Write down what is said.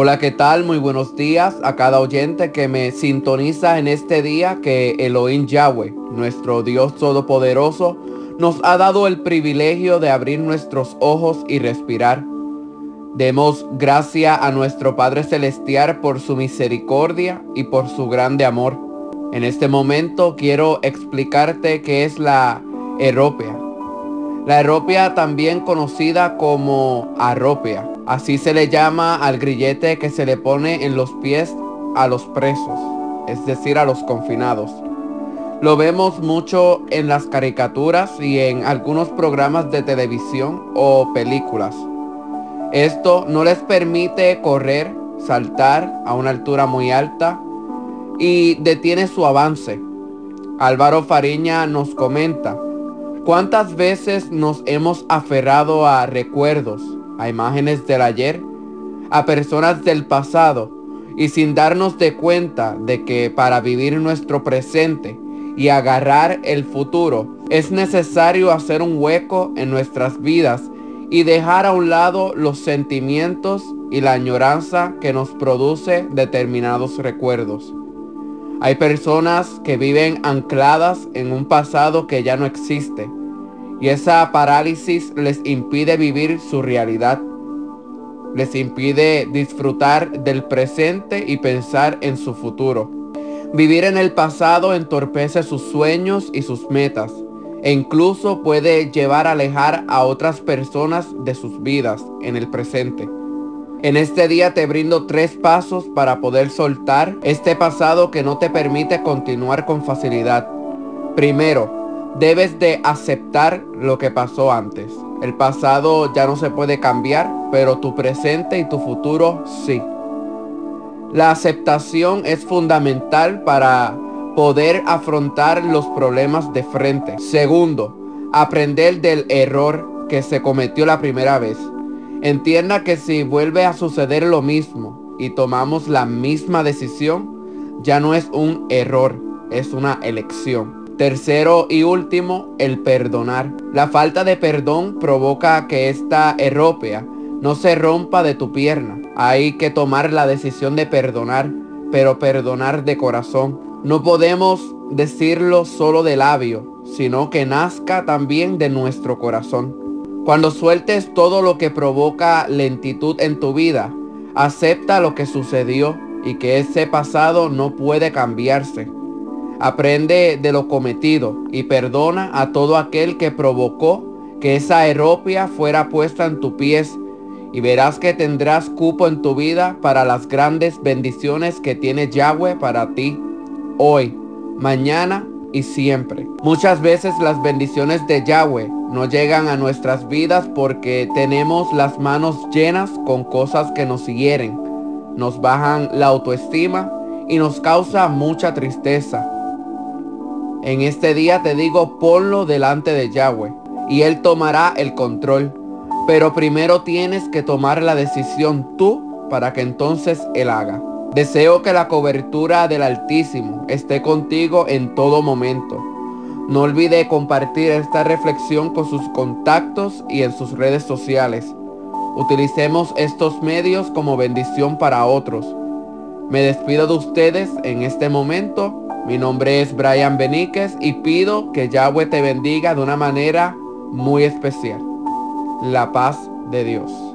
Hola, ¿qué tal? Muy buenos días a cada oyente que me sintoniza en este día que Elohim Yahweh, nuestro Dios Todopoderoso, nos ha dado el privilegio de abrir nuestros ojos y respirar. Demos gracia a nuestro Padre Celestial por su misericordia y por su grande amor. En este momento quiero explicarte qué es la eropea. La eropea también conocida como arropea Así se le llama al grillete que se le pone en los pies a los presos, es decir, a los confinados. Lo vemos mucho en las caricaturas y en algunos programas de televisión o películas. Esto no les permite correr, saltar a una altura muy alta y detiene su avance. Álvaro Fariña nos comenta, ¿cuántas veces nos hemos aferrado a recuerdos, a imágenes del ayer, a personas del pasado y sin darnos de cuenta de que para vivir nuestro presente y agarrar el futuro es necesario hacer un hueco en nuestras vidas y dejar a un lado los sentimientos y la añoranza que nos produce determinados recuerdos. Hay personas que viven ancladas en un pasado que ya no existe y esa parálisis les impide vivir su realidad. Les impide disfrutar del presente y pensar en su futuro. Vivir en el pasado entorpece sus sueños y sus metas e incluso puede llevar a alejar a otras personas de sus vidas en el presente. En este día te brindo tres pasos para poder soltar este pasado que no te permite continuar con facilidad. Primero, debes de aceptar lo que pasó antes. El pasado ya no se puede cambiar, pero tu presente y tu futuro sí. La aceptación es fundamental para poder afrontar los problemas de frente. Segundo, aprender del error que se cometió la primera vez. Entienda que si vuelve a suceder lo mismo y tomamos la misma decisión, ya no es un error, es una elección. Tercero y último, el perdonar. La falta de perdón provoca que esta erópea no se rompa de tu pierna. Hay que tomar la decisión de perdonar, pero perdonar de corazón. No podemos decirlo solo de labio, sino que nazca también de nuestro corazón. Cuando sueltes todo lo que provoca lentitud en tu vida, acepta lo que sucedió y que ese pasado no puede cambiarse. Aprende de lo cometido y perdona a todo aquel que provocó que esa eropia fuera puesta en tus pies y verás que tendrás cupo en tu vida para las grandes bendiciones que tiene Yahweh para ti hoy, mañana y siempre. Muchas veces las bendiciones de Yahweh no llegan a nuestras vidas porque tenemos las manos llenas con cosas que nos hieren, nos bajan la autoestima y nos causa mucha tristeza. En este día te digo, ponlo delante de Yahweh y Él tomará el control. Pero primero tienes que tomar la decisión tú para que entonces Él haga. Deseo que la cobertura del Altísimo esté contigo en todo momento. No olvide compartir esta reflexión con sus contactos y en sus redes sociales. Utilicemos estos medios como bendición para otros. Me despido de ustedes en este momento mi nombre es Brian Beníquez y pido que Yahweh te bendiga de una manera muy especial. La paz de Dios.